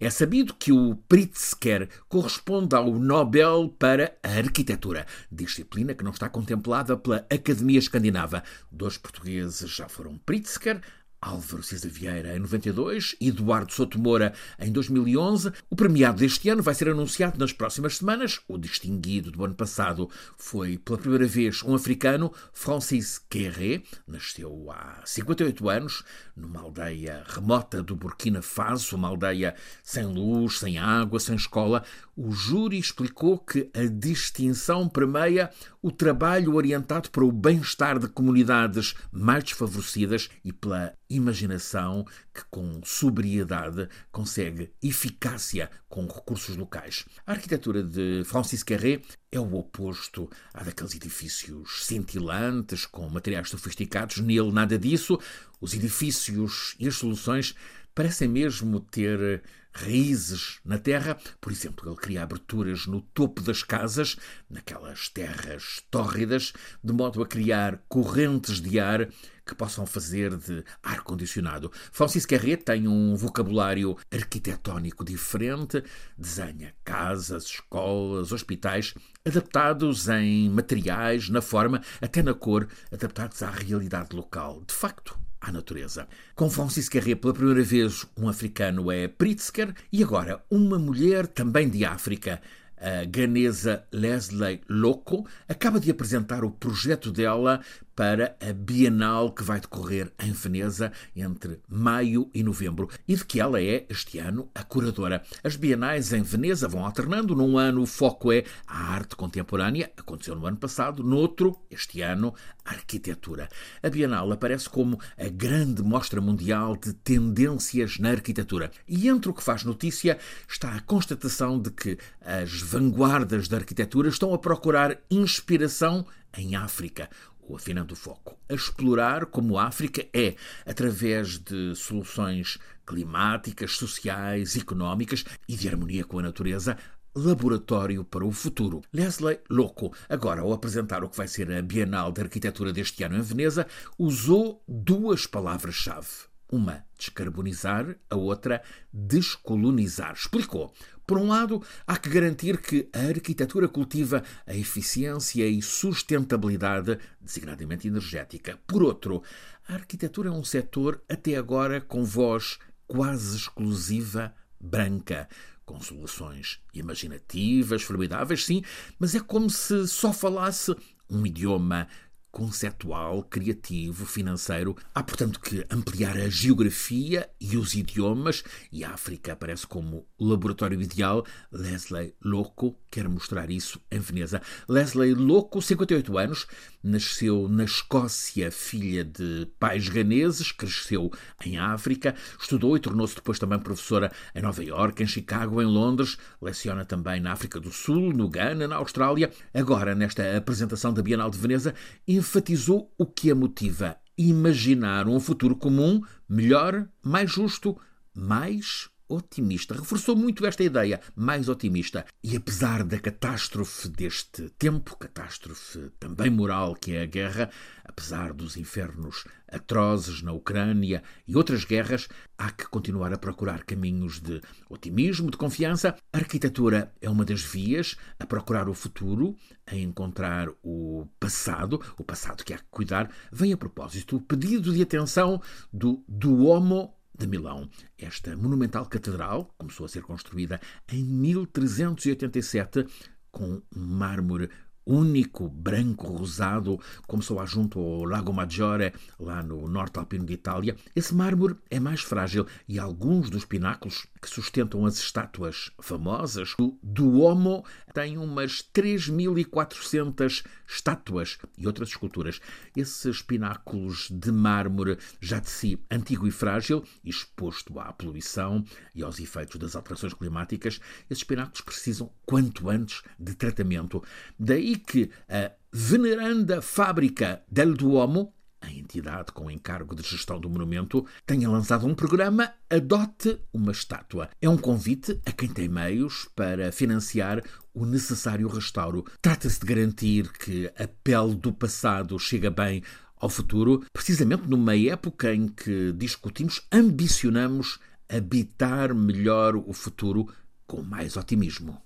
É sabido que o Pritzker corresponde ao Nobel para a Arquitetura, disciplina que não está contemplada pela Academia Escandinava. Dois portugueses já foram Pritzker, Álvaro César Vieira em 92, Eduardo Souto Moura em 2011. O premiado deste ano vai ser anunciado nas próximas semanas. O distinguido do ano passado foi pela primeira vez um africano, Francis Querré. Nasceu há 58 anos numa aldeia remota do Burkina Faso, uma aldeia sem luz, sem água, sem escola. O júri explicou que a distinção permeia o trabalho orientado para o bem-estar de comunidades mais desfavorecidas e pela imaginação que, com sobriedade, consegue eficácia com recursos locais. A arquitetura de Francis Carré é o oposto à daqueles edifícios cintilantes, com materiais sofisticados. Nele, nada disso. Os edifícios e as soluções parecem mesmo ter raízes na terra. Por exemplo, ele cria aberturas no topo das casas, naquelas terras tórridas, de modo a criar correntes de ar que possam fazer de ar-condicionado. Francisco Carré tem um vocabulário arquitetónico diferente, desenha casas, escolas, hospitais, adaptados em materiais, na forma, até na cor, adaptados à realidade local. De facto, à natureza. Com Francisco Carré, pela primeira vez, um africano é Pritzker e agora uma mulher também de África, a ganesa Leslie Loco, acaba de apresentar o projeto dela para a Bienal que vai decorrer em Veneza entre maio e novembro e de que ela é, este ano, a curadora. As Bienais em Veneza vão alternando. Num ano o foco é a arte contemporânea, aconteceu no ano passado, no outro, este ano, a arquitetura. A Bienal aparece como a grande mostra mundial de tendências na arquitetura. E entre o que faz notícia está a constatação de que as vanguardas da arquitetura estão a procurar inspiração em África, ou afinando o foco, a explorar como a África é, através de soluções climáticas, sociais, económicas e de harmonia com a natureza, laboratório para o futuro. Leslie Loco, agora ao apresentar o que vai ser a Bienal de Arquitetura deste ano em Veneza, usou duas palavras-chave. Uma, descarbonizar, a outra, descolonizar. Explicou. Por um lado, há que garantir que a arquitetura cultiva a eficiência e sustentabilidade, designadamente energética. Por outro, a arquitetura é um setor até agora com voz quase exclusiva branca, com soluções imaginativas, formidáveis, sim, mas é como se só falasse um idioma conceptual, criativo, financeiro. Há, portanto, que ampliar a geografia e os idiomas, e a África aparece como laboratório ideal. Leslie Loco quer mostrar isso em Veneza. Leslie Loco, 58 anos, nasceu na Escócia, filha de pais ganeses, cresceu em África, estudou e tornou-se depois também professora em Nova Iorque, em Chicago, em Londres, leciona também na África do Sul, no Ghana, na Austrália. Agora, nesta apresentação da Bienal de Veneza, enfatizou o que a motiva: imaginar um futuro comum, melhor, mais justo, mais otimista. Reforçou muito esta ideia, mais otimista. E apesar da catástrofe deste tempo, catástrofe também moral que é a guerra, apesar dos infernos atrozes na Ucrânia e outras guerras, há que continuar a procurar caminhos de otimismo, de confiança. A arquitetura é uma das vias a procurar o futuro, a encontrar o passado, o passado que há que cuidar. Vem a propósito o pedido de atenção do Duomo de Milão. Esta monumental catedral começou a ser construída em 1387 com um mármore único, branco, rosado, como só há junto ao Lago Maggiore, lá no norte alpino de Itália. Esse mármore é mais frágil e alguns dos pináculos que sustentam as estátuas famosas do Duomo têm umas 3.400 estátuas e outras esculturas. Esses pináculos de mármore já de si antigo e frágil, exposto à poluição e aos efeitos das alterações climáticas, esses pináculos precisam quanto antes de tratamento. Daí que a veneranda fábrica del Duomo, a entidade com encargo de gestão do monumento, tenha lançado um programa Adote uma Estátua. É um convite a quem tem meios para financiar o necessário restauro. Trata-se de garantir que a pele do passado chega bem ao futuro, precisamente numa época em que discutimos, ambicionamos habitar melhor o futuro com mais otimismo.